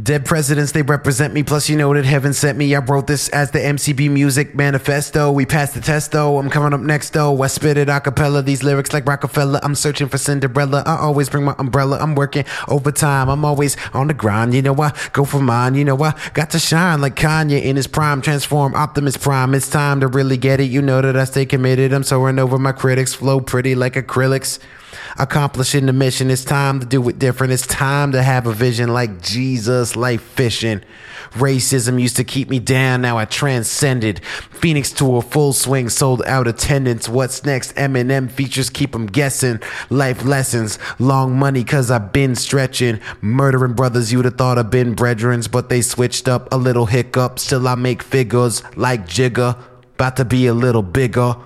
Dead presidents, they represent me. Plus, you know that heaven sent me. I wrote this as the MCB Music Manifesto. We passed the test, though. I'm coming up next, though. I spit it a cappella. These lyrics like Rockefeller. I'm searching for Cinderella. I always bring my umbrella. I'm working overtime. I'm always on the grind. You know, I go for mine. You know, I got to shine like Kanye in his prime. Transform Optimus Prime. It's time to really get it. You know that I stay committed. I'm soaring over my critics. Flow pretty like acrylics. Accomplishing the mission. It's time to do it different. It's time to have a vision like Jesus, like fishing. Racism used to keep me down. Now I transcended. Phoenix to a full swing, sold out attendance. What's next? Eminem features keep 'em guessing. Life lessons, long money cause I've been stretching. Murdering brothers you'd have thought I've been brethrens, but they switched up a little hiccup. Still I make figures like Jigga. About to be a little bigger.